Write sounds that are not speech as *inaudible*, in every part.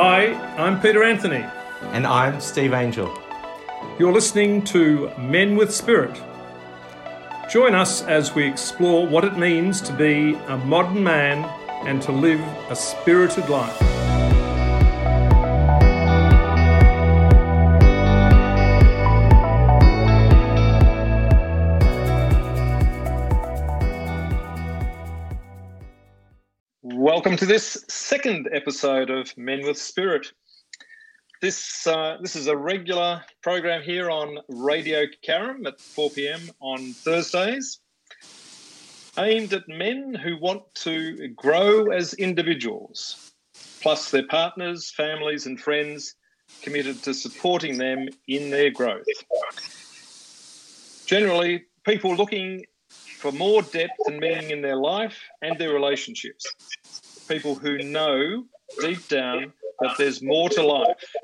Hi, I'm Peter Anthony. And I'm Steve Angel. You're listening to Men with Spirit. Join us as we explore what it means to be a modern man and to live a spirited life. Welcome to this second episode of Men with Spirit. This uh, this is a regular program here on Radio Caram at 4 p.m. on Thursdays, aimed at men who want to grow as individuals, plus their partners, families, and friends committed to supporting them in their growth. Generally, people looking for more depth and meaning in their life and their relationships. People who know deep down that there's more to life.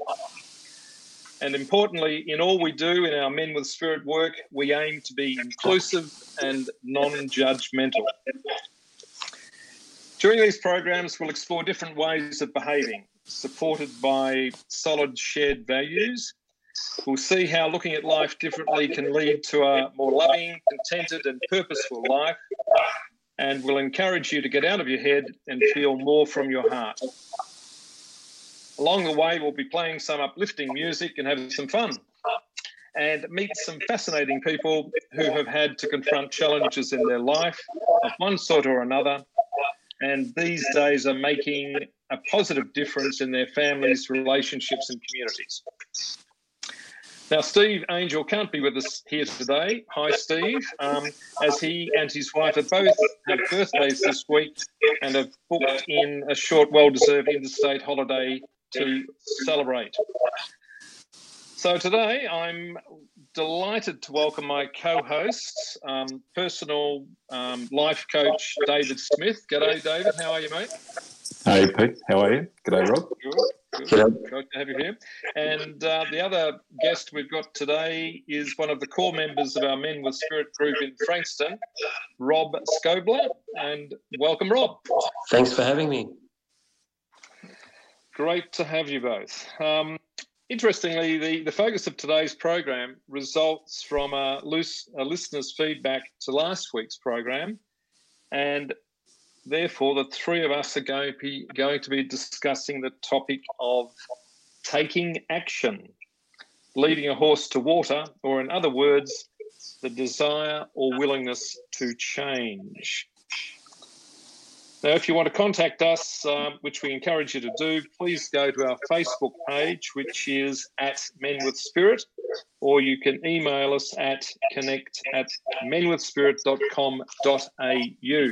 And importantly, in all we do in our Men with Spirit work, we aim to be inclusive and non judgmental. During these programs, we'll explore different ways of behaving, supported by solid shared values We'll see how looking at life differently can lead to a more loving, contented, and purposeful life. And we'll encourage you to get out of your head and feel more from your heart. Along the way, we'll be playing some uplifting music and have some fun. And meet some fascinating people who have had to confront challenges in their life of one sort or another. And these days are making a positive difference in their families, relationships, and communities. Now, Steve Angel can't be with us here today. Hi, Steve. Um, as he and his wife have both had birthdays this week and have booked in a short, well deserved interstate holiday to celebrate. So, today I'm delighted to welcome my co host, um, personal um, life coach David Smith. G'day, David. How are you, mate? Hey, Pete. How are you? G'day, Rob. Good. Good. Great to have you here. And uh, the other guest we've got today is one of the core members of our Men with Spirit group in Frankston, Rob Scobler. And welcome, Rob. Thanks for having me. Great to have you both. Um, interestingly, the, the focus of today's program results from a, loose, a listener's feedback to last week's program. And therefore, the three of us are going to be, going to be discussing the topic of taking action, leading a horse to water, or in other words, the desire or willingness to change. Now, if you want to contact us, uh, which we encourage you to do, please go to our Facebook page, which is at Men with Spirit, or you can email us at connect at menwithspirit.com.au.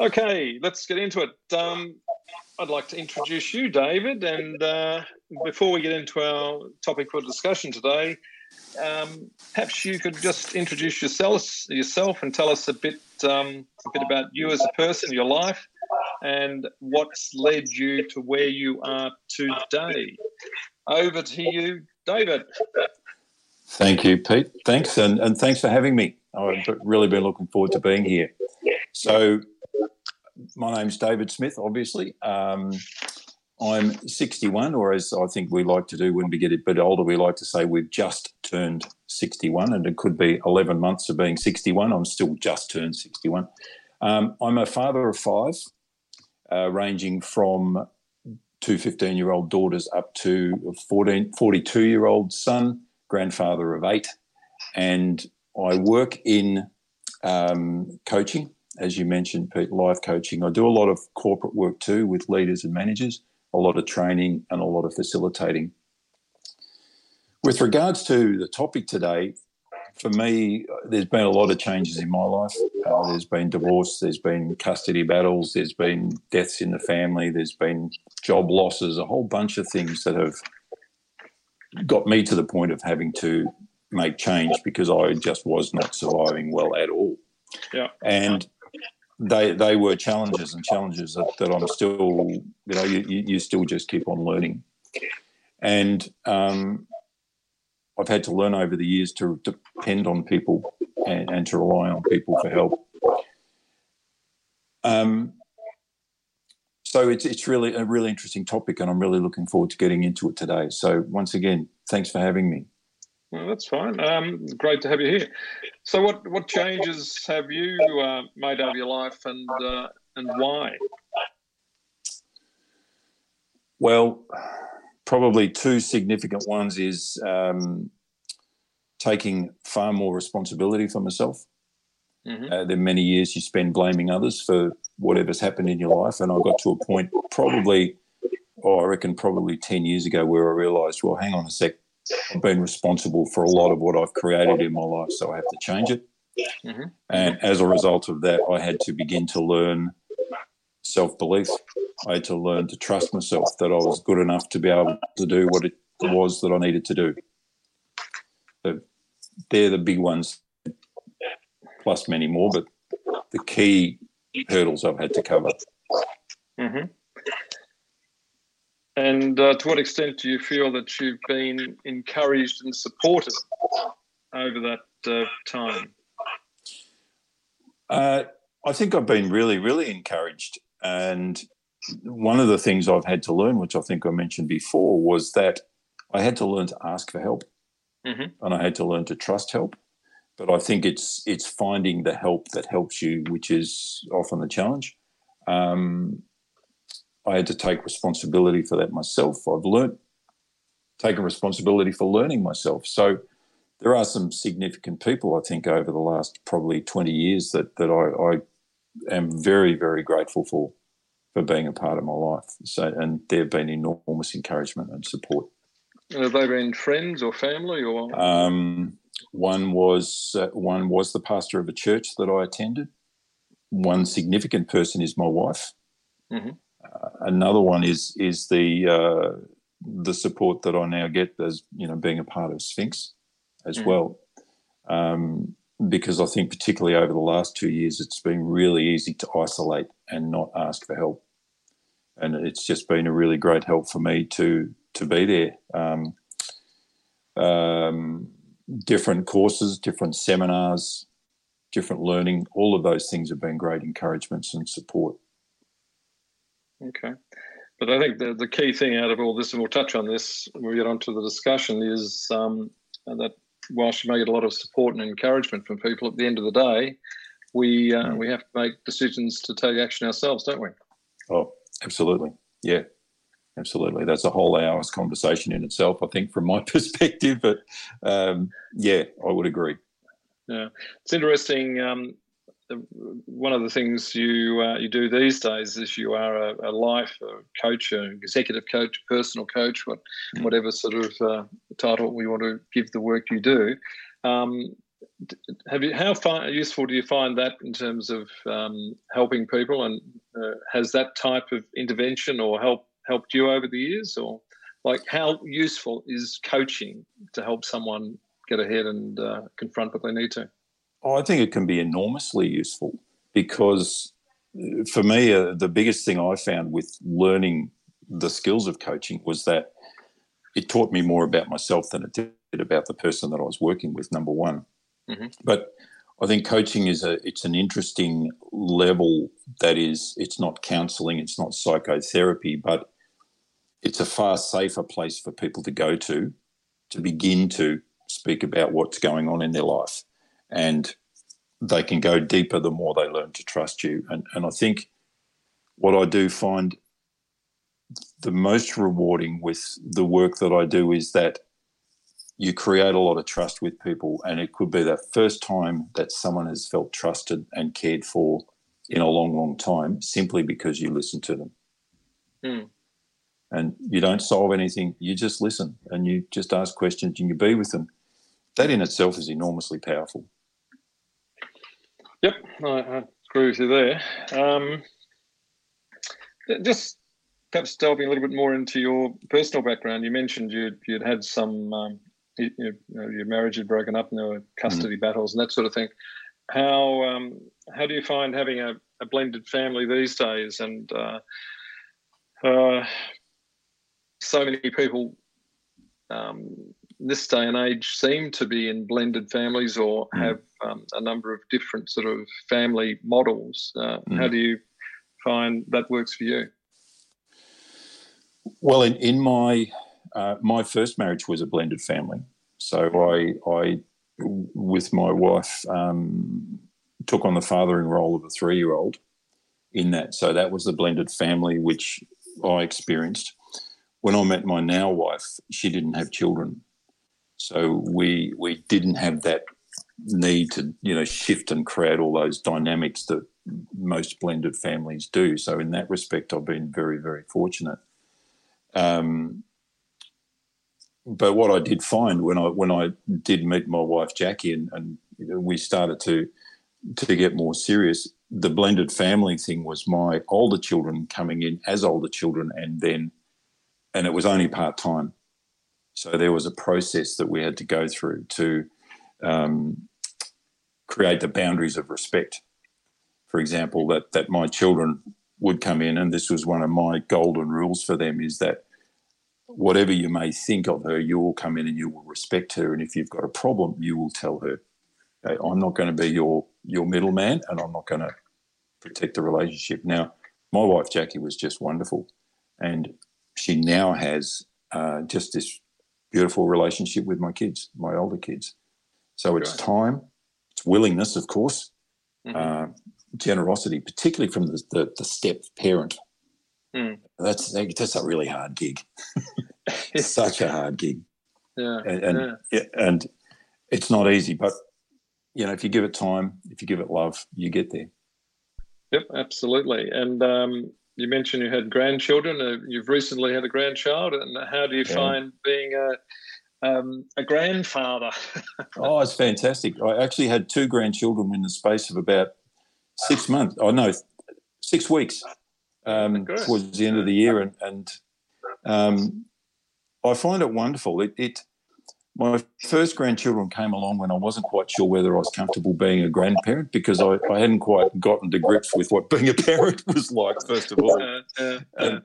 Okay, let's get into it. Um, I'd like to introduce you, David, and uh, before we get into our topic for discussion today, um, perhaps you could just introduce yourself, yourself, and tell us a bit, um, a bit about you as a person, your life, and what's led you to where you are today. Over to you, David. Thank you, Pete. Thanks, and, and thanks for having me. I've really been looking forward to being here. So, my name's David Smith, obviously. Um, I'm 61, or as I think we like to do when we get a bit older, we like to say we've just turned 61, and it could be 11 months of being 61. I'm still just turned 61. Um, I'm a father of five, uh, ranging from two 15 year old daughters up to a 42 year old son, grandfather of eight. And I work in um, coaching as you mentioned, Pete, life coaching. I do a lot of corporate work too with leaders and managers, a lot of training and a lot of facilitating. With regards to the topic today, for me, there's been a lot of changes in my life. Uh, there's been divorce, there's been custody battles, there's been deaths in the family, there's been job losses, a whole bunch of things that have got me to the point of having to make change because I just was not surviving well at all. Yeah. And they they were challenges and challenges that, that I'm still you know you, you still just keep on learning, and um, I've had to learn over the years to depend on people and, and to rely on people for help. Um, so it's it's really a really interesting topic, and I'm really looking forward to getting into it today. So once again, thanks for having me. Well, that's fine. Um, great to have you here. So, what what changes have you uh, made over your life, and uh, and why? Well, probably two significant ones is um, taking far more responsibility for myself. Mm-hmm. Uh, there are many years you spend blaming others for whatever's happened in your life, and I got to a point probably, oh, I reckon probably ten years ago where I realised, well, hang on a sec, I've been responsible for a lot of what I've created in my life, so I have to change it. Mm-hmm. And as a result of that, I had to begin to learn self belief. I had to learn to trust myself that I was good enough to be able to do what it was that I needed to do. So they're the big ones, plus many more, but the key hurdles I've had to cover. Mm-hmm. And uh, to what extent do you feel that you've been encouraged and supported over that uh, time? Uh, I think I've been really, really encouraged. And one of the things I've had to learn, which I think I mentioned before, was that I had to learn to ask for help, mm-hmm. and I had to learn to trust help. But I think it's it's finding the help that helps you, which is often the challenge. Um, I had to take responsibility for that myself. I've learned taken responsibility for learning myself. So there are some significant people I think over the last probably 20 years that that I, I am very very grateful for for being a part of my life. So and they've been enormous encouragement and support. Have they been friends or family or? Um, one was uh, one was the pastor of a church that I attended. One significant person is my wife. Mm-hmm. Another one is is the uh, the support that I now get as you know being a part of Sphinx as mm. well. Um, because I think particularly over the last two years, it's been really easy to isolate and not ask for help, and it's just been a really great help for me to to be there. Um, um, different courses, different seminars, different learning, all of those things have been great encouragements and support. Okay. But I think the, the key thing out of all this, and we'll touch on this when we get onto the discussion, is um, that whilst you may get a lot of support and encouragement from people, at the end of the day, we uh, mm. we have to make decisions to take action ourselves, don't we? Oh, absolutely. Yeah, absolutely. That's a whole hour's conversation in itself, I think, from my *laughs* perspective. But um, yeah, I would agree. Yeah, it's interesting. Um, one of the things you uh, you do these days is you are a, a life a coach, an executive coach, personal coach, what, mm. whatever sort of uh, title we want to give the work you do. Um, have you how far useful do you find that in terms of um, helping people, and uh, has that type of intervention or help helped you over the years, or like how useful is coaching to help someone get ahead and uh, confront what they need to? Oh, I think it can be enormously useful because uh, for me, uh, the biggest thing I found with learning the skills of coaching was that it taught me more about myself than it did about the person that I was working with. Number one, mm-hmm. but I think coaching is a it's an interesting level that is it's not counselling, it's not psychotherapy, but it's a far safer place for people to go to to begin to speak about what's going on in their life and they can go deeper the more they learn to trust you. And, and I think what I do find the most rewarding with the work that I do is that you create a lot of trust with people, and it could be the first time that someone has felt trusted and cared for in a long, long time simply because you listen to them. Mm. And you don't solve anything, you just listen and you just ask questions and you be with them. That in itself is enormously powerful. Yep, I, I agree with you there. Um, just perhaps delving a little bit more into your personal background. You mentioned you'd, you'd had some, um, you, you know, your marriage had broken up and there were custody mm. battles and that sort of thing. How um, how do you find having a, a blended family these days? And uh, uh, so many people um, this day and age seem to be in blended families or mm. have um, a number of different sort of family models. Uh, mm. How do you find that works for you? Well, in, in my uh, my first marriage was a blended family, so I I with my wife um, took on the fathering role of a three year old in that. So that was the blended family which I experienced. When I met my now wife, she didn't have children, so we we didn't have that need to you know shift and create all those dynamics that most blended families do. So in that respect, I've been very very fortunate. Um, but what I did find when I when I did meet my wife Jackie and, and we started to to get more serious, the blended family thing was my older children coming in as older children, and then and it was only part time. So there was a process that we had to go through to um, create the boundaries of respect. For example, that that my children would come in, and this was one of my golden rules for them: is that whatever you may think of her, you will come in and you will respect her. And if you've got a problem, you will tell her. Okay, I'm not going to be your your middleman, and I'm not going to protect the relationship. Now, my wife Jackie was just wonderful, and she now has uh, just this beautiful relationship with my kids, my older kids. So it's time, it's willingness, of course, mm-hmm. uh, generosity, particularly from the, the, the step parent. Mm. That's that's a really hard gig. It's *laughs* such a hard gig. Yeah, and and, yeah. and it's not easy, but you know, if you give it time, if you give it love, you get there. Yep, absolutely. And um, you mentioned you had grandchildren. Uh, you've recently had a grandchild, and how do you yeah. find being a um, a grandfather? *laughs* oh, it's fantastic. I actually had two grandchildren in the space of about six months. Oh no, six weeks um, towards the end of the year, and, and um, I find it wonderful. It, it, my first grandchildren came along when I wasn't quite sure whether I was comfortable being a grandparent because I, I hadn't quite gotten to grips with what being a parent *laughs* was like. First of all, and, and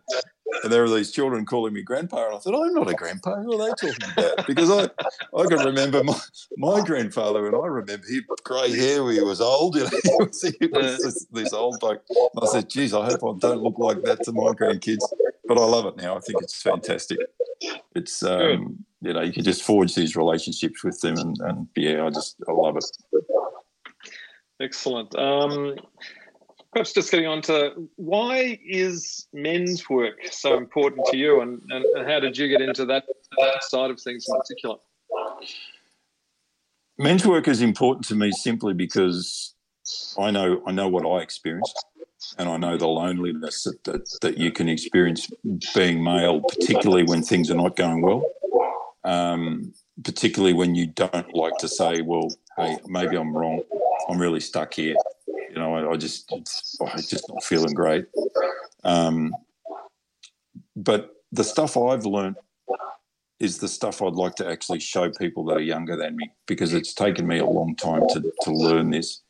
there were these children calling me grandpa, and I thought, I'm not a grandpa. Who are they talking about? Because I, I can remember my, my grandfather, and I remember he grey hair when he was old. You know, *laughs* he was, he was this, this, old bloke. I said, geez, I hope I don't look like that to my grandkids. But I love it now. I think it's fantastic. It's, um, you know, you can just forge these relationships with them, and, and yeah, I just, I love it. Excellent. Um, perhaps just getting on to why is men's work so important to you and, and, and how did you get into that, that side of things in particular? Men's work is important to me simply because I know I know what I experienced and I know the loneliness that, that, that you can experience being male, particularly when things are not going well. Um, particularly when you don't like to say, well, hey, maybe I'm wrong. I'm really stuck here. You know, I, I just it's, oh, it's just not feeling great. Um, but the stuff I've learned is the stuff I'd like to actually show people that are younger than me because it's taken me a long time to to learn this,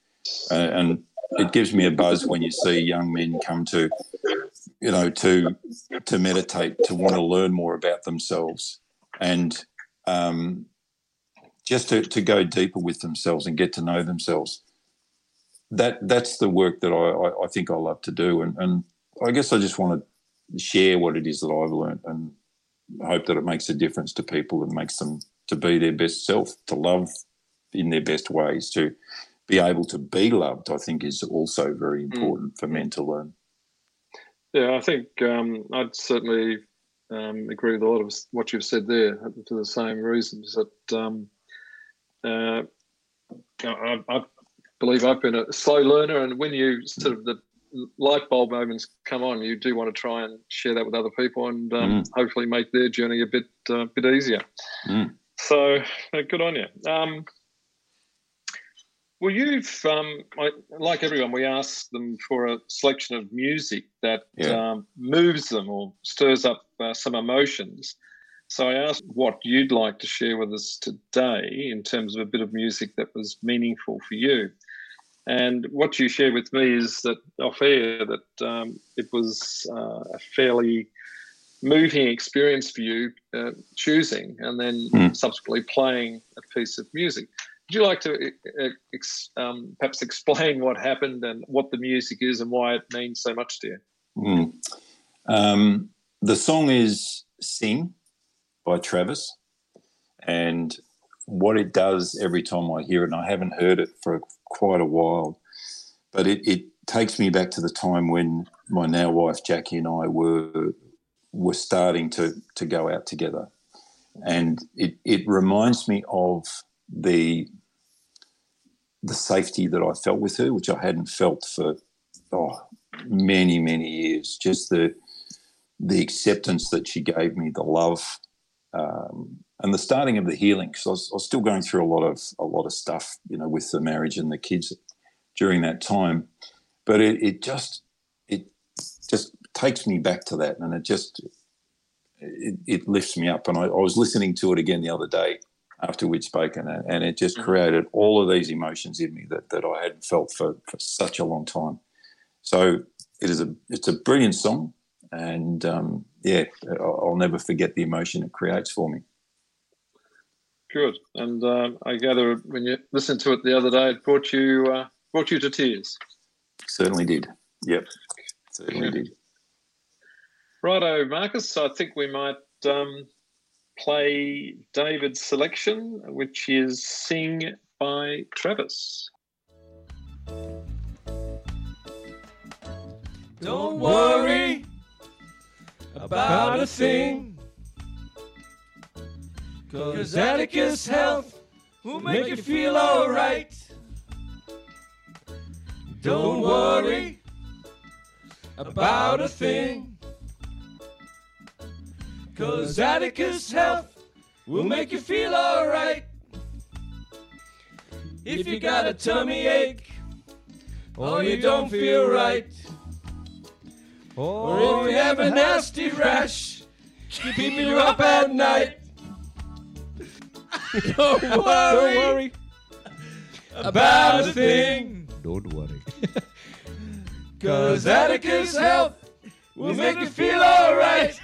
uh, and it gives me a buzz when you see young men come to, you know, to to meditate, to want to learn more about themselves, and um, just to, to go deeper with themselves and get to know themselves that that's the work that I, I, think I love to do, and, and I guess I just want to share what it is that I've learned, and hope that it makes a difference to people and makes them to be their best self, to love in their best ways, to be able to be loved. I think is also very mm. important mm. for men to learn. Yeah, I think um, I'd certainly um, agree with a lot of what you've said there for the same reasons that um, uh, I, have believe I've been a slow learner, and when you sort of the light bulb moments come on, you do want to try and share that with other people, and um, mm. hopefully make their journey a bit uh, bit easier. Mm. So uh, good on you. Well, you've um, like everyone, we ask them for a selection of music that yeah. um, moves them or stirs up uh, some emotions. So I asked what you'd like to share with us today in terms of a bit of music that was meaningful for you. And what you shared with me is that off air that um, it was uh, a fairly moving experience for you uh, choosing and then mm. subsequently playing a piece of music. Would you like to uh, ex- um, perhaps explain what happened and what the music is and why it means so much to you? Mm. Um, the song is Sing by Travis. And what it does every time I hear it, and I haven't heard it for quite a while, but it, it takes me back to the time when my now wife Jackie and I were were starting to to go out together, and it it reminds me of the the safety that I felt with her, which I hadn't felt for oh, many many years. Just the the acceptance that she gave me, the love, um, and the starting of the healing. Because I, I was, still going through a lot of a lot of stuff, you know, with the marriage and the kids during that time. But it, it just it just takes me back to that, and it just it, it lifts me up. And I, I, was listening to it again the other day after we'd spoken, and, and it just mm-hmm. created all of these emotions in me that, that I hadn't felt for, for such a long time. So it is a it's a brilliant song, and um, yeah, I'll, I'll never forget the emotion it creates for me. Good, and uh, I gather when you listened to it the other day, it brought you uh, brought you to tears. Certainly did. Yep, certainly yeah. did. Righto, Marcus. I think we might um, play David's selection, which is "Sing" by Travis. Don't worry about a thing. Cause Atticus Health will make you feel alright. Don't worry about a thing. Cause Atticus Health will make you feel alright. If you got a tummy ache, or you don't feel right, or if you have a nasty rash, keeping you up at night. *laughs* Don't worry, Don't worry about a thing. Don't worry. *laughs* Cause Atticus Health will make you feel alright.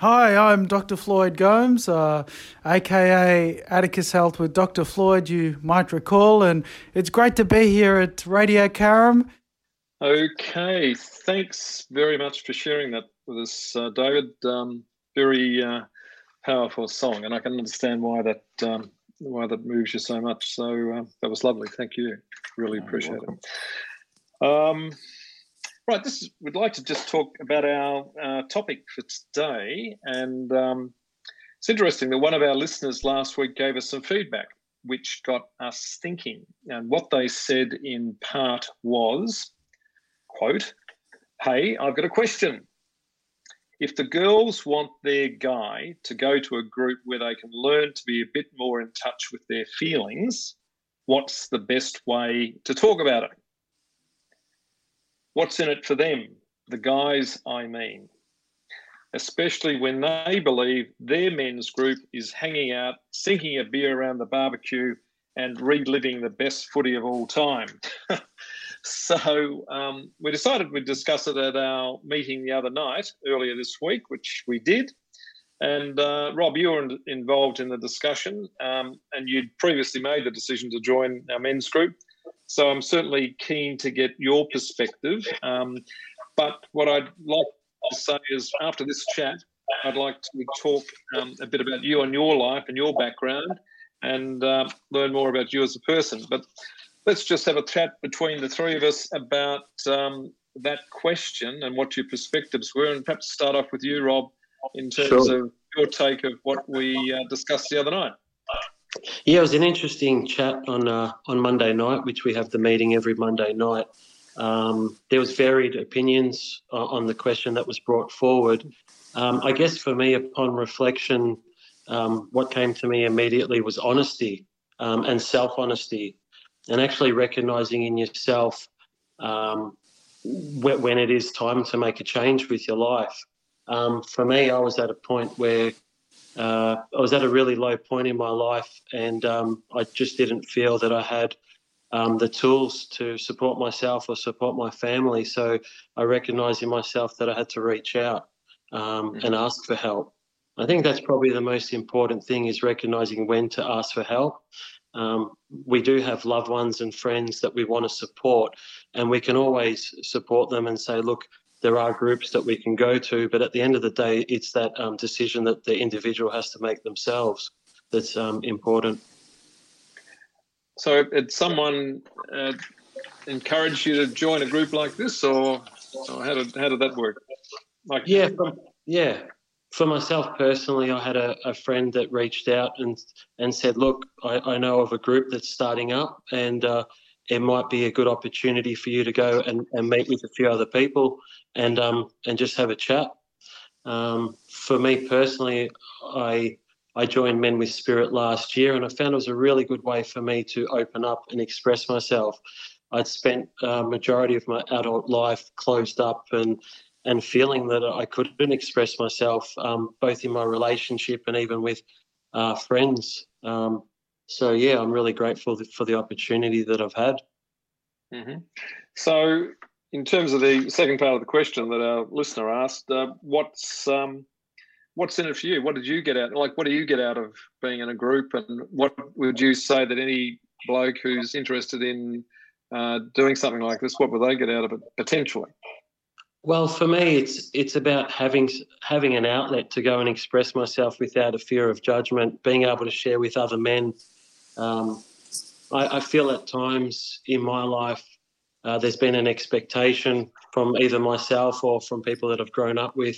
Hi, I'm Dr. Floyd Gomes, uh, aka Atticus Health with Dr. Floyd, you might recall, and it's great to be here at Radio Caram. Okay, thanks very much for sharing that with us, uh, David. Um, very uh, powerful song, and I can understand why that um, why that moves you so much. So uh, that was lovely. Thank you. Really appreciate it. Um, Right, this is, we'd like to just talk about our uh, topic for today. And um, it's interesting that one of our listeners last week gave us some feedback, which got us thinking. And what they said in part was, quote, Hey, I've got a question. If the girls want their guy to go to a group where they can learn to be a bit more in touch with their feelings, what's the best way to talk about it? What's in it for them? The guys, I mean. Especially when they believe their men's group is hanging out, sinking a beer around the barbecue, and reliving the best footy of all time. *laughs* so um, we decided we'd discuss it at our meeting the other night, earlier this week, which we did. And uh, Rob, you were involved in the discussion, um, and you'd previously made the decision to join our men's group. So I'm certainly keen to get your perspective. Um, but what I'd like to say is after this chat, I'd like to talk um, a bit about you and your life and your background and uh, learn more about you as a person. But let's just have a chat between the three of us about um, that question and what your perspectives were. And perhaps start off with you, Rob, in terms sure. of your take of what we uh, discussed the other night. Yeah, it was an interesting chat on uh, on Monday night, which we have the meeting every Monday night. Um, there was varied opinions uh, on the question that was brought forward. Um, I guess for me, upon reflection, um, what came to me immediately was honesty um, and self honesty, and actually recognizing in yourself um, when it is time to make a change with your life. Um, for me, I was at a point where uh, I was at a really low point in my life, and um, I just didn't feel that I had um, the tools to support myself or support my family. So I recognised in myself that I had to reach out um, mm-hmm. and ask for help. I think that's probably the most important thing is recognizing when to ask for help. Um, we do have loved ones and friends that we want to support, and we can always support them and say, look, there are groups that we can go to, but at the end of the day, it's that um, decision that the individual has to make themselves that's um, important. So, did someone uh, encourage you to join a group like this, or, or how did how did that work? Like, yeah, yeah. For myself personally, I had a, a friend that reached out and and said, "Look, I, I know of a group that's starting up, and uh, it might be a good opportunity for you to go and, and meet with a few other people and um and just have a chat." Um, for me personally, I I joined Men with Spirit last year, and I found it was a really good way for me to open up and express myself. I'd spent a majority of my adult life closed up and and feeling that I couldn't express myself, um, both in my relationship and even with uh, friends. Um, so yeah, I'm really grateful for the opportunity that I've had. Mm-hmm. So, in terms of the second part of the question that our listener asked, uh, what's um, what's in it for you? What did you get out? Like, what do you get out of being in a group? And what would you say that any bloke who's interested in uh, doing something like this, what would they get out of it potentially? Well, for me, it's it's about having having an outlet to go and express myself without a fear of judgment, being able to share with other men. Um, I, I, feel at times in my life uh, there's been an expectation from either myself or from people that I've grown up with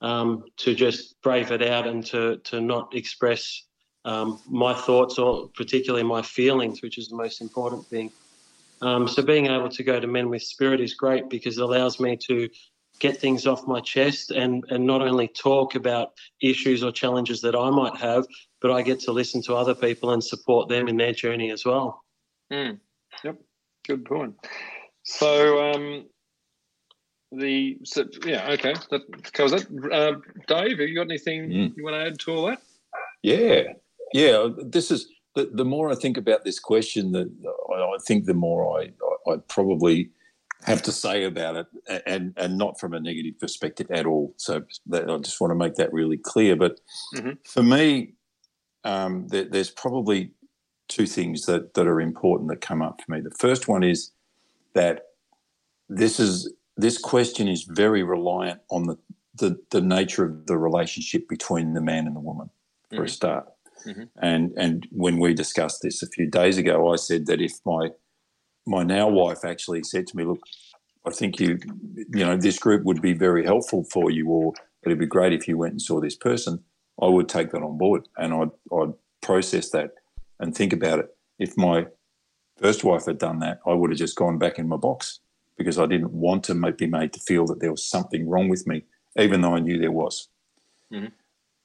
um, to just brave it out and to to not express um, my thoughts or particularly my feelings, which is the most important thing. Um, so being able to go to Men with Spirit is great because it allows me to get things off my chest and and not only talk about issues or challenges that I might have, but I get to listen to other people and support them in their journey as well. Mm. Yep, good point. So *laughs* um, the so, yeah okay that covers it. Uh, Dave, have you got anything mm. you want to add to all that? Yeah, yeah. This is the, the more I think about this question, that I, I, think the more I, I, I probably have to say about it, and and not from a negative perspective at all. So that, I just want to make that really clear. But mm-hmm. for me, um, there, there's probably two things that that are important that come up for me. The first one is that this is this question is very reliant on the, the, the nature of the relationship between the man and the woman, for mm-hmm. a start. Mm-hmm. And and when we discussed this a few days ago, I said that if my my now wife actually said to me, "Look, I think you you know this group would be very helpful for you, or it'd be great if you went and saw this person," I would take that on board and I'd I'd process that and think about it. If my first wife had done that, I would have just gone back in my box because I didn't want to be made to feel that there was something wrong with me, even though I knew there was. Mm-hmm.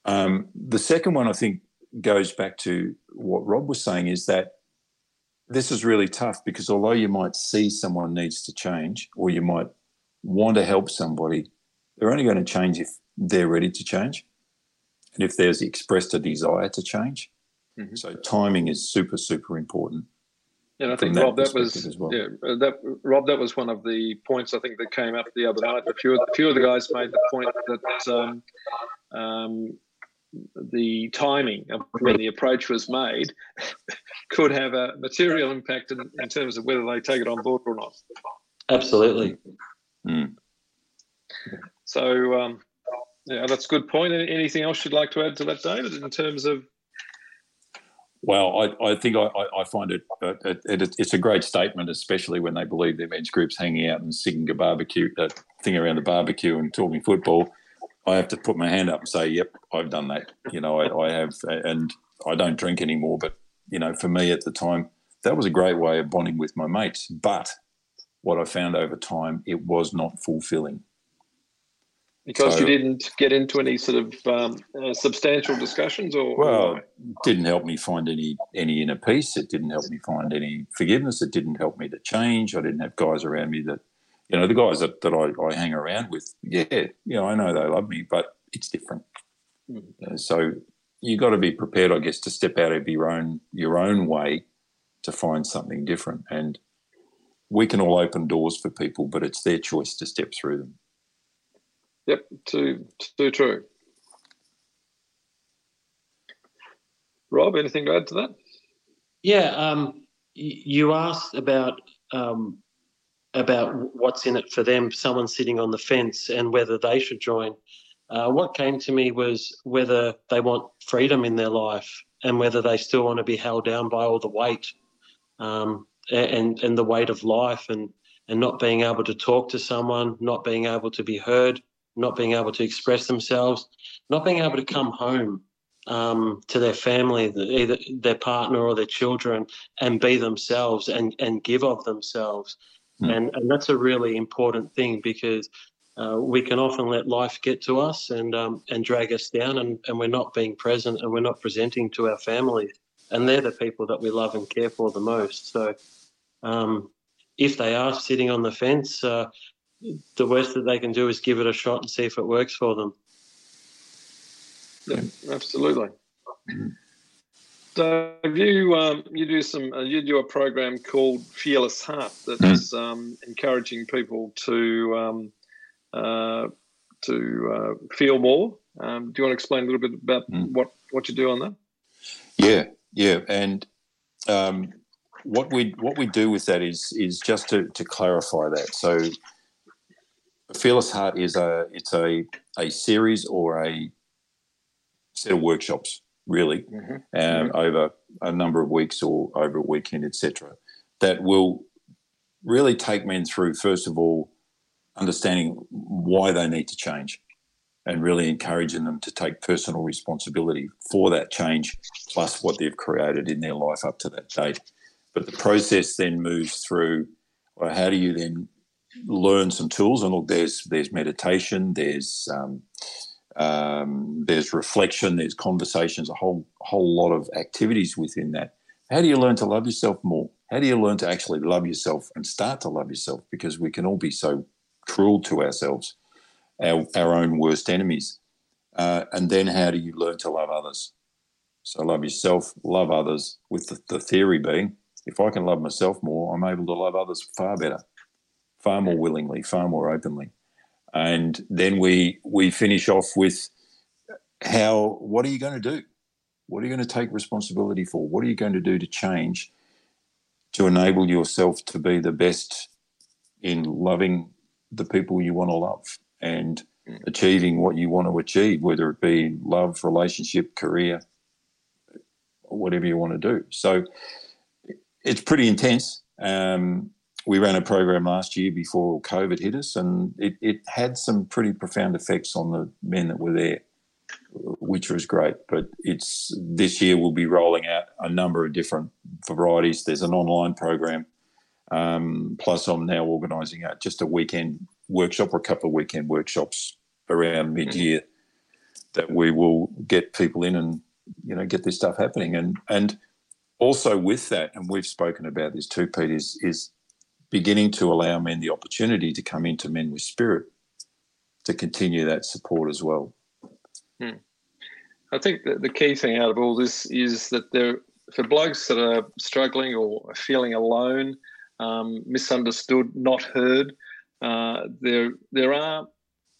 Um, the second one, I think, goes back to what Rob was saying is that this is really tough because although you might see someone needs to change or you might want to help somebody, they're only going to change if they're ready to change and if there's expressed a desire to change. Mm-hmm. So timing is super, super important. Yeah, I think that Rob, that was well. yeah, uh, that Rob, that was one of the points I think that came up the other night. A few, a few of the guys made the point that um, um, the timing of when the approach was made *laughs* could have a material impact in, in, terms of whether they take it on board or not. Absolutely. Mm. So, um, yeah, that's a good point. Anything else you'd like to add to that, David, in terms of well, I, I think I, I find it, uh, it, it, it's a great statement, especially when they believe their men's groups hanging out and singing a barbecue, that thing around the barbecue and talking football. I have to put my hand up and say, "Yep, I've done that." You know, I, I have, and I don't drink anymore. But you know, for me at the time, that was a great way of bonding with my mates. But what I found over time, it was not fulfilling because so, you didn't get into any sort of um, uh, substantial discussions or well it didn't help me find any any inner peace it didn't help me find any forgiveness it didn't help me to change i didn't have guys around me that you know the guys that, that I, I hang around with yeah you know i know they love me but it's different mm-hmm. uh, so you got to be prepared i guess to step out of your own your own way to find something different and we can all open doors for people but it's their choice to step through them Yep, too too true. Rob, anything to add to that? Yeah, um, you asked about um, about what's in it for them. Someone sitting on the fence and whether they should join. Uh, what came to me was whether they want freedom in their life and whether they still want to be held down by all the weight um, and and the weight of life and and not being able to talk to someone, not being able to be heard, not being able to express themselves, not being able to come home um, to their family, either their partner or their children, and be themselves and and give of themselves. Mm. And and that's a really important thing because uh, we can often let life get to us and um, and drag us down, and, and we're not being present and we're not presenting to our families, and they're the people that we love and care for the most. So, um, if they are sitting on the fence, uh, the worst that they can do is give it a shot and see if it works for them. Yeah, absolutely. So you um, you do some uh, you do a program called Fearless Heart that's mm. um, encouraging people to um, uh, to uh, feel more. Um, do you want to explain a little bit about mm. what, what you do on that? Yeah, yeah, and um, what we what we do with that is is just to, to clarify that. So, Fearless Heart is a it's a a series or a set of workshops, really, mm-hmm. Um, mm-hmm. over a number of weeks or over a weekend, etc. That will really take men through first of all understanding why they need to change and really encouraging them to take personal responsibility for that change plus what they've created in their life up to that date. But the process then moves through well, how do you then learn some tools? And look, there's there's meditation, there's um, um, there's reflection, there's conversations, a whole whole lot of activities within that. How do you learn to love yourself more? How do you learn to actually love yourself and start to love yourself? Because we can all be so cruel to ourselves, our, our own worst enemies. Uh, and then how do you learn to love others? So love yourself, love others, with the, the theory being if I can love myself more, I'm able to love others far better, far more willingly, far more openly. And then we we finish off with how what are you going to do? What are you going to take responsibility for? What are you going to do to change to enable yourself to be the best in loving the people you want to love and mm. achieving what you want to achieve, whether it be love, relationship, career, whatever you want to do. So it's pretty intense. Um, we ran a program last year before COVID hit us, and it, it had some pretty profound effects on the men that were there, which was great. But it's this year we'll be rolling out a number of different varieties. There's an online program um, plus, I'm now organising a, just a weekend workshop or a couple of weekend workshops around mid year that we will get people in and you know get this stuff happening. And and also with that, and we've spoken about this too, Pete, is is beginning to allow men the opportunity to come into men with spirit to continue that support as well. Hmm. I think that the key thing out of all this is that there, for blokes that are struggling or feeling alone, um, misunderstood, not heard. Uh, there, there are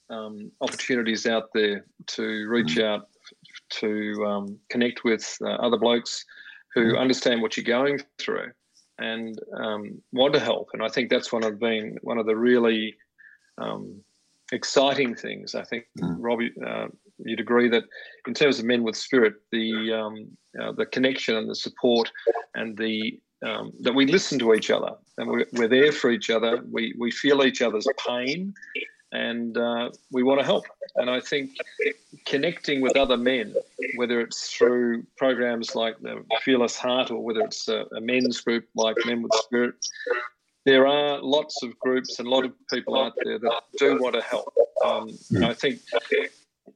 um, opportunities out there to reach mm. out to um, connect with uh, other blokes who mm. understand what you're going through and um, want to help. And I think that's one of been one of the really um, exciting things. I think mm. Robbie, uh, you'd agree that in terms of men with spirit, the um, uh, the connection and the support and the um, that we listen to each other and we're, we're, there for each other. We, we feel each other's pain and uh, we want to help. And I think connecting with other men, whether it's through programs like the Fearless Heart or whether it's a, a men's group like Men with Spirit, there are lots of groups and a lot of people out there that do want to help. Um, and I think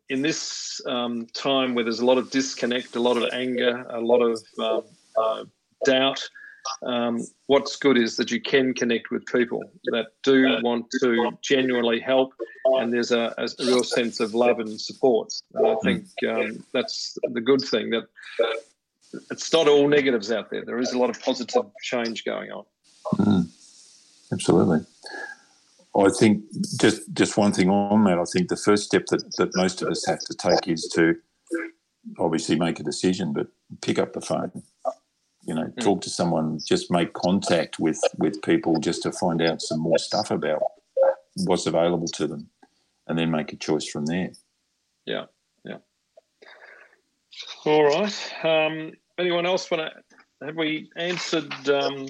in this um, time where there's a lot of disconnect, a lot of anger, a lot of um, uh, doubt, um, what's good is that you can connect with people that do want to genuinely help, and there's a, a real sense of love and support. And I think um, that's the good thing that it's not all negatives out there. There is a lot of positive change going on. Mm, absolutely. I think just just one thing on that. I think the first step that, that most of us have to take is to obviously make a decision, but pick up the phone. You know, Mm. talk to someone. Just make contact with with people just to find out some more stuff about what's available to them, and then make a choice from there. Yeah, yeah. All right. Um, anyone else want to? Have we answered um,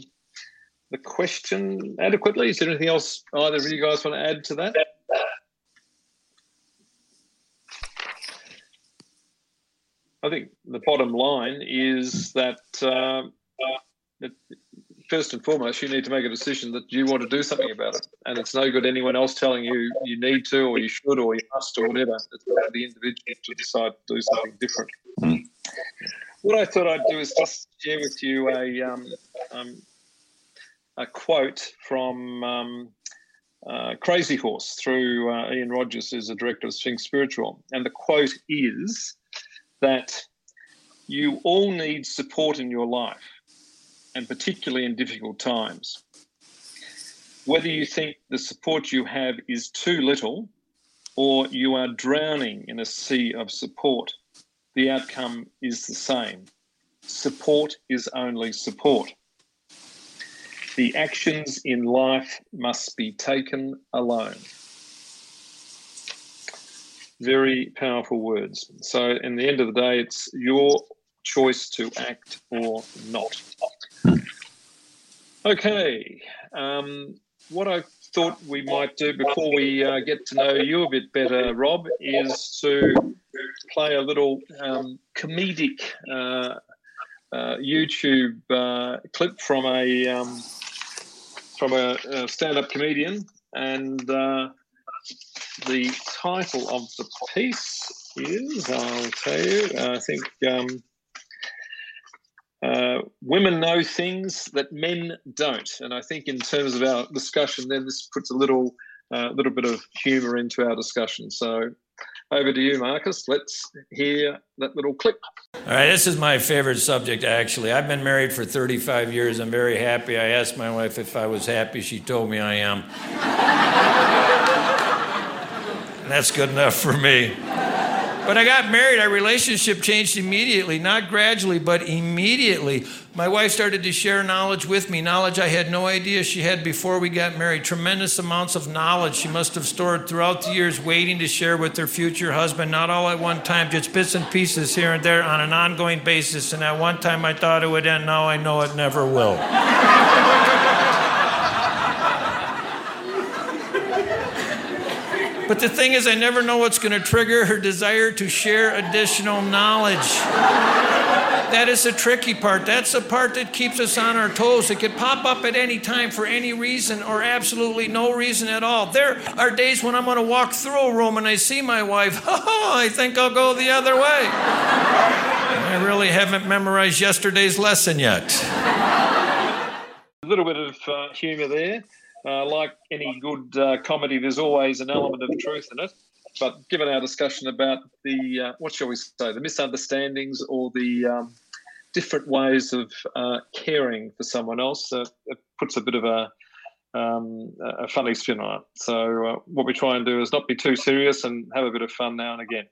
the question adequately? Is there anything else either of you guys want to add to that? I think the bottom line is that, uh, that first and foremost, you need to make a decision that you want to do something about it, and it's no good anyone else telling you you need to, or you should, or you must, or whatever. It's up to the individual to decide to do something different. Mm. What I thought I'd do is just share with you a um, um, a quote from um, uh, Crazy Horse through uh, Ian Rogers, who's the director of Sphinx Spiritual, and the quote is that you all need support in your life, and particularly in difficult times. Whether you think the support you have is too little or you are drowning in a sea of support, the outcome is the same. Support is only support. The actions in life must be taken alone very powerful words. So, in the end of the day, it's your choice to act or not. Okay. Um, what I thought we might do before we uh, get to know you a bit better, Rob, is to play a little um, comedic uh, uh, YouTube uh, clip from a um, from a, a stand-up comedian, and uh, the title of the piece is, I'll tell you, I think um, uh, Women Know Things That Men Don't. And I think in terms of our discussion, then this puts a little, uh, little bit of humour into our discussion. So over to you, Marcus. Let's hear that little clip. All right, this is my favorite subject, actually. I've been married for 35 years. I'm very happy. I asked my wife if I was happy. She told me I am. *laughs* That's good enough for me. But I got married, our relationship changed immediately, not gradually, but immediately. My wife started to share knowledge with me, knowledge I had no idea she had before we got married. Tremendous amounts of knowledge she must have stored throughout the years, waiting to share with her future husband, not all at one time, just bits and pieces here and there on an ongoing basis. And at one time I thought it would end, now I know it never will. *laughs* But the thing is, I never know what's going to trigger her desire to share additional knowledge. That is the tricky part. That's the part that keeps us on our toes. It could pop up at any time for any reason or absolutely no reason at all. There are days when I'm going to walk through a room and I see my wife. *laughs* Oh, I think I'll go the other way. I really haven't memorized yesterday's lesson yet. A little bit of uh, humour there. Uh, like any good uh, comedy, there's always an element of truth in it. But given our discussion about the, uh, what shall we say, the misunderstandings or the um, different ways of uh, caring for someone else, uh, it puts a bit of a, um, a funny spin on it. So, uh, what we try and do is not be too serious and have a bit of fun now and again.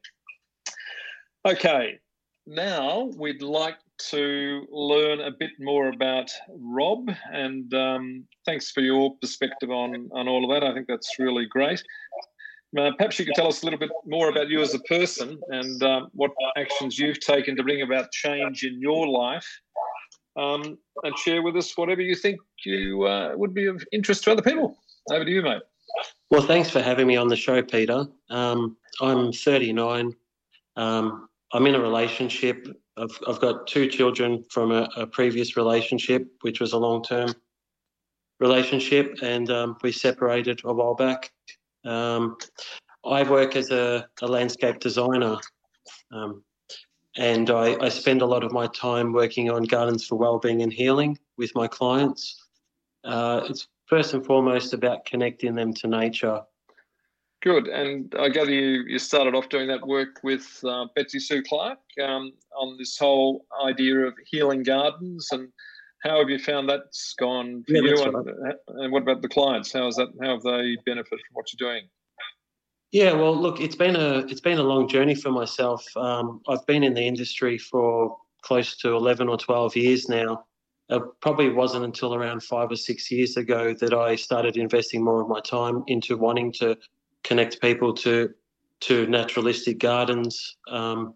Okay, now we'd like to learn a bit more about Rob, and um, thanks for your perspective on on all of that. I think that's really great. Uh, perhaps you could tell us a little bit more about you as a person and um, what actions you've taken to bring about change in your life, um, and share with us whatever you think you uh, would be of interest to other people. Over to you, mate. Well, thanks for having me on the show, Peter. Um, I'm 39. Um, I'm in a relationship. I've, I've got two children from a, a previous relationship, which was a long term relationship, and um, we separated a while back. Um, I work as a, a landscape designer, um, and I, I spend a lot of my time working on gardens for well-being and healing with my clients. Uh, it's first and foremost about connecting them to nature. Good. And I gather you, you started off doing that work with uh, Betsy Sue Clark um, on this whole idea of healing gardens. And how have you found that's gone for Yeah, you? And, and what about the clients? How is that? How have they benefited from what you're doing? Yeah, well, look, it's been a it's been a long journey for myself. Um, I've been in the industry for close to eleven or twelve years now. It probably wasn't until around five or six years ago that I started investing more of my time into wanting to connect people to to naturalistic gardens. Um,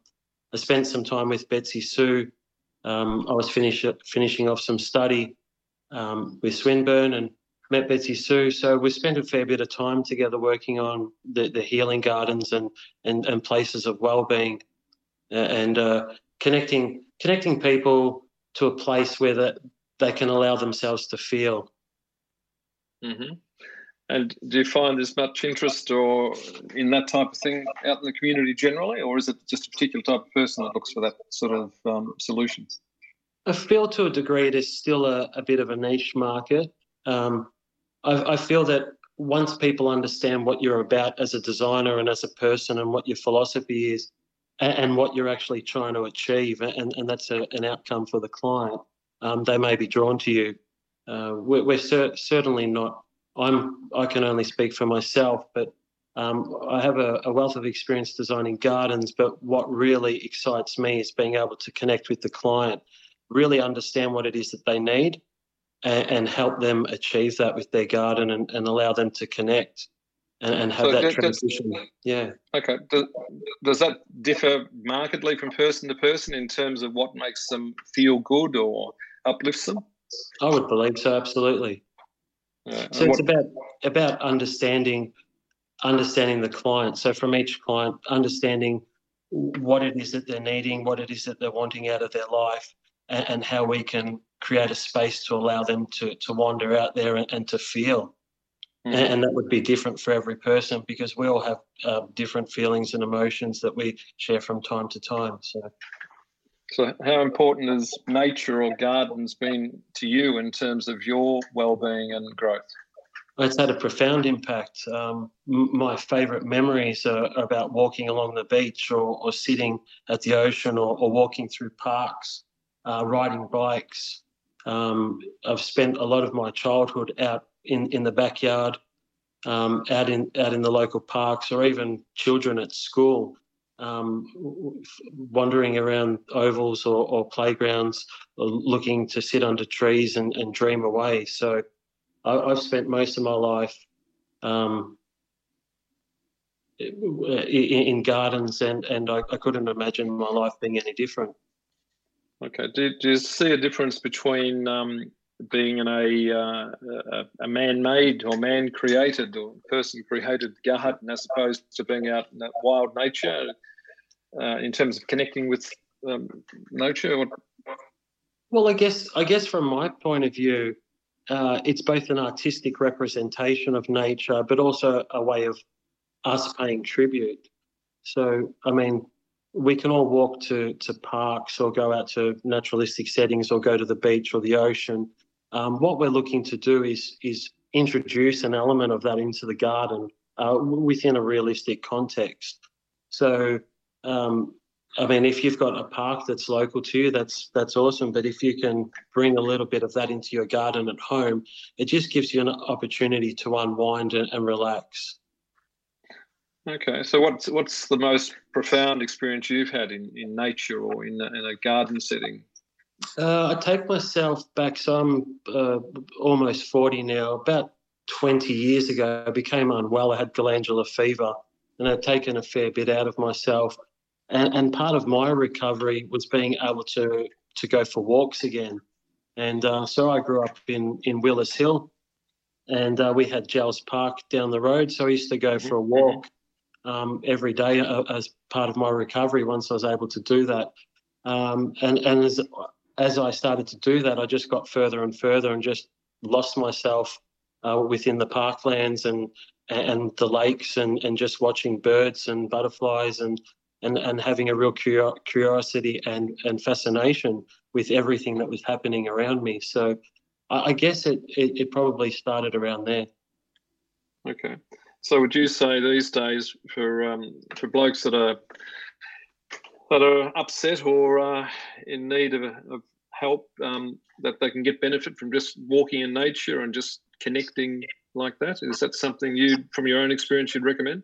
I spent some time with Betsy Sue. Um, I was finish, finishing off some study um, with Swinburne and met Betsy Sue. So we spent a fair bit of time together working on the, the healing gardens and, and, and places of well-being and uh, connecting connecting people to a place where that they can allow themselves to feel. Mm-hmm. And do you find there's much interest or in that type of thing out in the community generally, or is it just a particular type of person that looks for that sort of um, solutions? I feel to a degree it is still a, a bit of a niche market. Um, I, I, feel that once people understand what you're about as a designer and as a person and what your philosophy is and, and what you're actually trying to achieve, and, and that's a, an outcome for the client, um, they may be drawn to you. Uh, we're, we're cer- certainly not. I'm. I can only speak for myself, but um, I have a, a, wealth of experience designing gardens. But what really excites me is being able to connect with the client, really understand what it is that they need, and, and help them achieve that with their garden, and, and allow them to connect and, and have so that transition. yeah. Okay. Does, does that differ markedly from person to person in terms of what makes them feel good or uplifts them? I would believe so. Absolutely. So it's about about understanding understanding the client. So from each client, understanding what it is that they're needing, what it is that they're wanting out of their life, and, and how we can create a space to allow them to to wander out there and, and to feel. Mm-hmm. And, and, that would be different for every person because we all have uh, different feelings and emotions that we share from time to time. So. So, how important has nature or gardens been to you in terms of your well-being and growth? It's had a profound impact. Um, my favourite memories are about walking along the beach or, or sitting at the ocean or, or walking through parks, uh, riding bikes. Um, I've spent a lot of my childhood out in, in the backyard, um, out in out in the local parks, or even children at school um, wandering around ovals or, or, playgrounds, looking to sit under trees and, and dream away. So I, have spent most of my life um, in, in, gardens, and, and I, I, couldn't imagine my life being any different. Okay. Do, do you see a difference between um, being in a, uh, a, a man-made or man-created or person-created garden as opposed to being out in wild nature uh, in terms of connecting with um, nature? Well, I guess I guess from my point of view, uh, it's both an artistic representation of nature, but also a way of us paying tribute. So, I mean, we can all walk to to parks or go out to naturalistic settings or go to the beach or the ocean. Um, what we're looking to do is is introduce an element of that into the garden uh, within a realistic context. So um, I mean, if you've got a park that's local to you, that's that's awesome. But if you can bring a little bit of that into your garden at home, it just gives you an opportunity to unwind and, and relax. Okay, so what's what's the most profound experience you've had in, in nature or in a, in a garden setting? Uh, I take myself back. So I'm uh, almost forty now. About twenty years ago, I became unwell. I had glandular fever, and I'd taken a fair bit out of myself and, and part of my recovery was being able to to go for walks again. And uh, so I grew up in in Wheelers Hill, and uh, we had Jells Park down the road. So I used to go for a mm-hmm. walk um, every day uh, as part of my recovery. Once I was able to do that, um, and and as as I started to do that, I just got further and further, and just lost myself uh, within the parklands and and the lakes, and and just watching birds and butterflies and and, and having a real curiosity and, and fascination with everything that was happening around me. So I, I guess it, it, it probably started around there. Okay. So would you say these days for um, for blokes that are that are upset or uh, in need of, of help um, that they can get benefit from just walking in nature and just connecting like that? Is that something you, from your own experience, you'd recommend?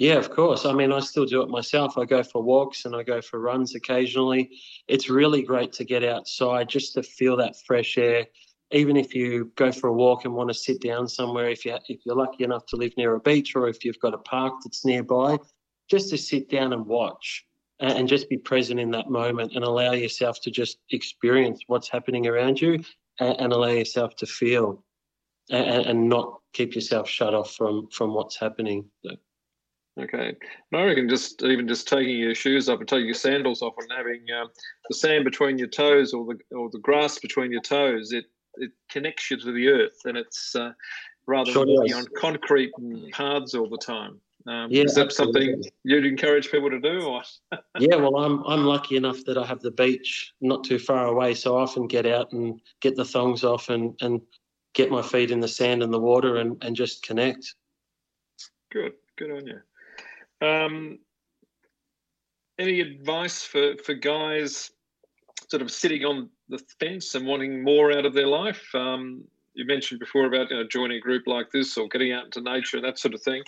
Yeah, of course. I mean, I still do it myself. I go for walks and I go for runs occasionally. It's really great to get outside just to feel that fresh air. Even if you go for a walk and want to sit down somewhere, if you if you're lucky enough to live near a beach or if you've got a park that's nearby, just to sit down and watch and, and just be present in that moment and allow yourself to just experience what's happening around you and, and allow yourself to feel and, and, not keep yourself shut off from from what's happening. So. Okay, and I reckon just even just taking your shoes off and taking your sandals off and having uh, the sand between your toes or the or the grass between your toes, it it connects you to the earth, and it's uh, rather sure than walking on concrete and paths all the time. Um, yeah, is that absolutely. something you'd encourage people to do? Or? *laughs* yeah, well, I'm I'm lucky enough that I have the beach not too far away, so I often get out and get the thongs off and and get my feet in the sand and the water and and just connect. Good, good on you. Um, any advice for, for guys sort of sitting on the fence and wanting more out of their life? Um, you mentioned before about you know, joining a group like this or getting out into nature and that sort of thing.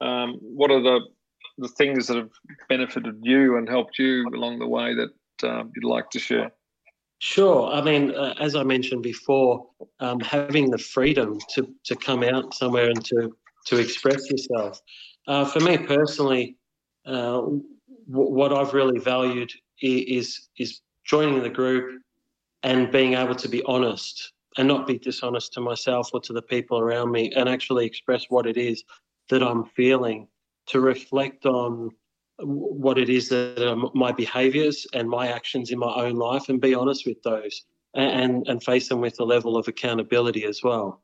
Um, what are the the things that have benefited you and helped you along the way that uh, you'd like to share? Sure. I mean, uh, as I mentioned before, um, having the freedom to to come out somewhere and to to express yourself. Uh, for me personally, uh, w- what I've really valued is is joining the group and being able to be honest and not be dishonest to myself or to the people around me and actually express what it is that I'm feeling to reflect on what it is that are my behaviors and my actions in my own life and be honest with those and, and face them with a level of accountability as well.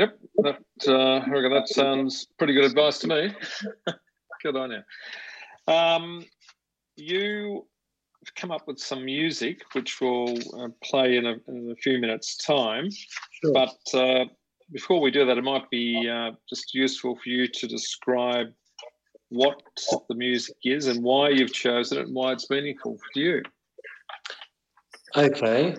Yep, that uh, that sounds pretty good advice to me. *laughs* good on you. Um, you have come up with some music which we'll uh, play in a, in a, few minutes' time. Sure. But uh, before we do that, it might be uh, just useful for you to describe what the music is and why you've chosen it and why it's meaningful for you. Okay.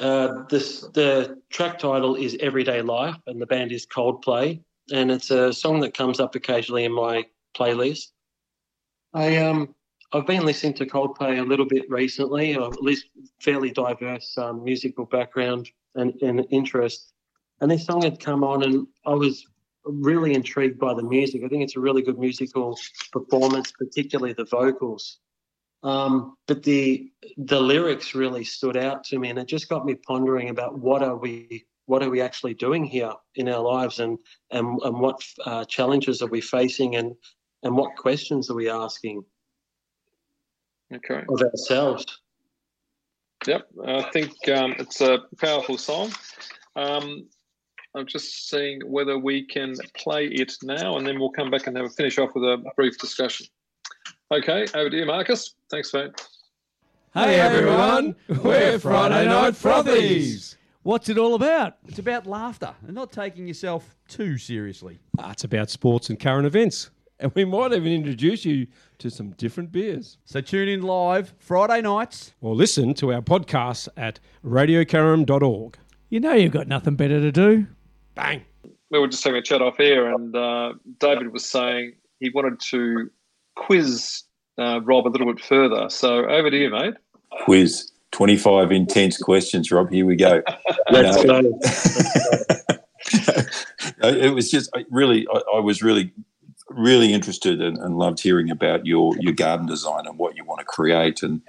Uh, this the track title is Everyday Life, and the band is Coldplay, and it's a song that comes up occasionally in my playlist. I um I've been listening to Coldplay a little bit recently, or at least fairly diverse um, musical background and, and interest. And this song had come on, and I was really intrigued by the music. I think it's a really good musical performance, particularly the vocals. Um, but the the lyrics really stood out to me, and it just got me pondering about what are we what are we actually doing here in our lives, and and and what uh, challenges are we facing, and and what questions are we asking okay. of ourselves. Yep, I think um, it's a powerful song. Um, I'm just seeing whether we can play it now, and then we'll come back and have a finish off with a brief discussion. Okay, over to you, Marcus. Thanks, mate. Hey, everyone, we're Friday Night Frothies. What's it all about? It's about laughter and not taking yourself too seriously. Ah, it's about sports and current events. And we might even introduce you to some different beers. So tune in live Friday nights. Or listen to our podcast at radiocaram.org. You know you've got nothing better to do. Bang. We were just having a chat off here, and uh, David was saying he wanted to quiz uh, Rob a little bit further. So over to you, mate. Quiz. 25 intense questions, Rob. Here we go. *laughs* Let's go. *laughs* it was just really, I, I was really, really interested and, and, loved hearing about your, your garden design and what you want to create and,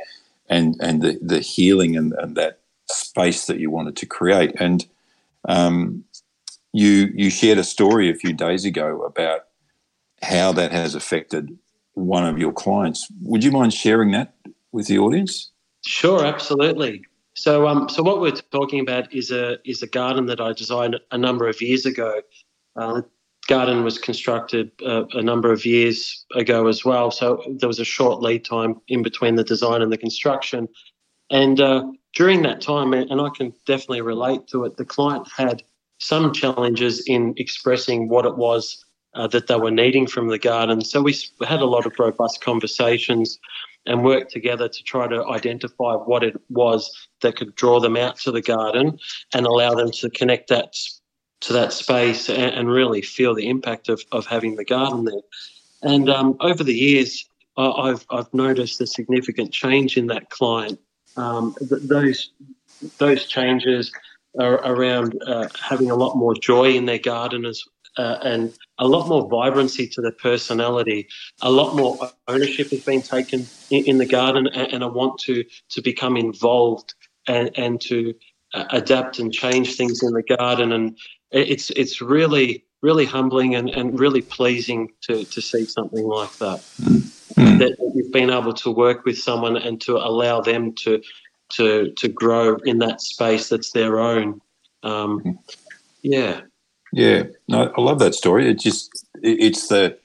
and, and the, the healing and, and that space that you wanted to create. And um, you, you shared a story a few days ago about how that has affected one of your clients. Would you mind sharing that with the audience? Sure, absolutely. So, um, so what we're talking about is a is a garden that I designed a number of years ago. Uh, the garden was constructed uh, a number of years ago as well, so there was a short lead time in between the design and the construction. And uh, during that time, and I can definitely relate to it, the client had some challenges in expressing what it was uh, that they were needing from the garden. So we had a lot of robust conversations and worked together to try to identify what it was that could draw them out to the garden and allow them to connect that to that space and, and really feel the impact of, of having the garden there. And um, over the years, I've I've noticed a significant change in that client. Um, th- those those changes are around uh, having a lot more joy in their garden as, uh, and a lot more vibrancy to their personality. A lot more ownership has been taken in, in the garden, and, and I want to to become involved and and to uh, adapt and change things in the garden. And it's it's really really humbling and, and really pleasing to, to see something like that. That you've been able to work with someone and to allow them to to to grow in that space that's their own. Um, yeah, Yeah, no, I love that story. It just it's the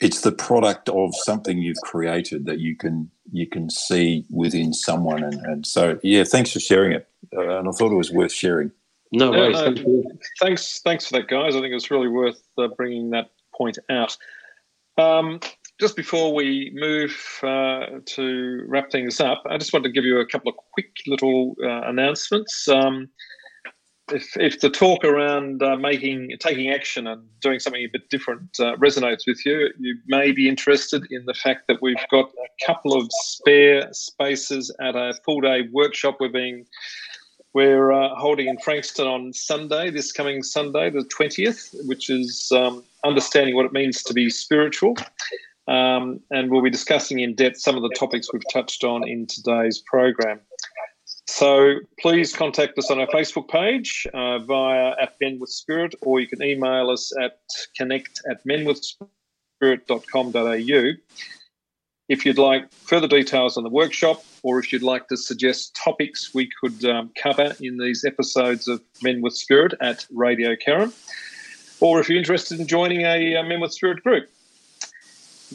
it's the product of something you've created that you can you can see within someone, and, and so yeah, thanks for sharing it. Uh, and I thought it was worth sharing. no Yeah, worries. no, Thank you. thanks, thanks for that, guys. I think it's really worth uh, bringing that point out. Um, just before we move uh, to wrap things up, I just want to give you a couple of quick little uh, announcements. Um, if, if the talk around uh, making taking action and doing something a bit different uh, resonates with you, you may be interested in the fact that we've got a couple of spare spaces at a full day workshop we're being we're uh, holding in Frankston on Sunday, this coming Sunday, the 20th, which is um, understanding what it means to be spiritual. Um, and we'll be discussing in depth some of the topics we've touched on in today's program. So please contact us on our Facebook page uh, via at Men with Spirit, or you can email us at connect at menwithspirit.com.au if you'd like further details on the workshop, or if you'd like to suggest topics we could um, cover in these episodes of Men with Spirit at Radio Karen, or if you're interested in joining a, uh Men with Spirit group.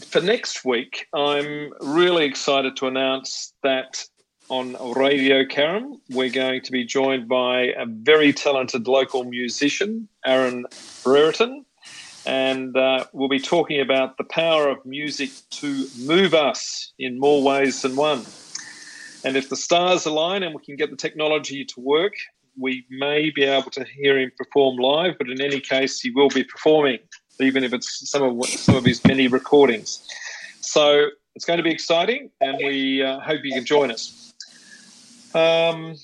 For next week, I'm really excited to announce that on Radio Karen, we're going to be joined by a very talented local musician, Aaron Brereton and uh, we'll be talking about the power of music to move us in more ways than one. And if the stars align and we can get the technology to work, we may be able to hear him perform live. But in any case, he will be performing, even if it's some of some of his many recordings. So it's going to be exciting, and we uh, hope you can join us. Um,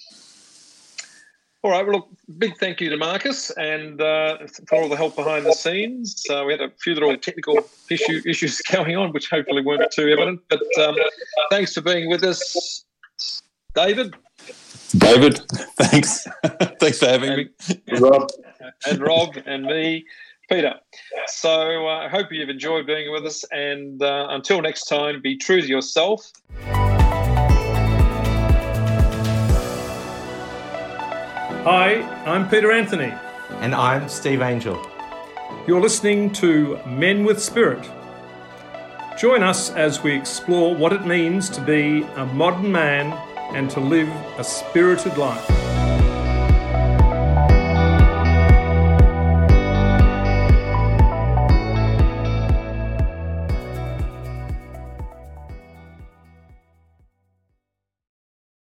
all right. Well, look, big thank you to Marcus and uh, for all the help behind the scenes. Uh, we had a few little technical issue, issues *laughs* going on, which hopefully weren't too evident. But um, thanks for being with us, David David, *laughs* thanks, *laughs* thanks for having me. Rob. and Rob and me, Peter. So uh, I hope you've enjoyed being with us. And uh, until next time, be true to yourself. Hi, I'm Peter Anthony. And I'm Steve Angel. You're listening to Men with Spirit. Join us as we explore what it means to be a modern man and to live a spirited life.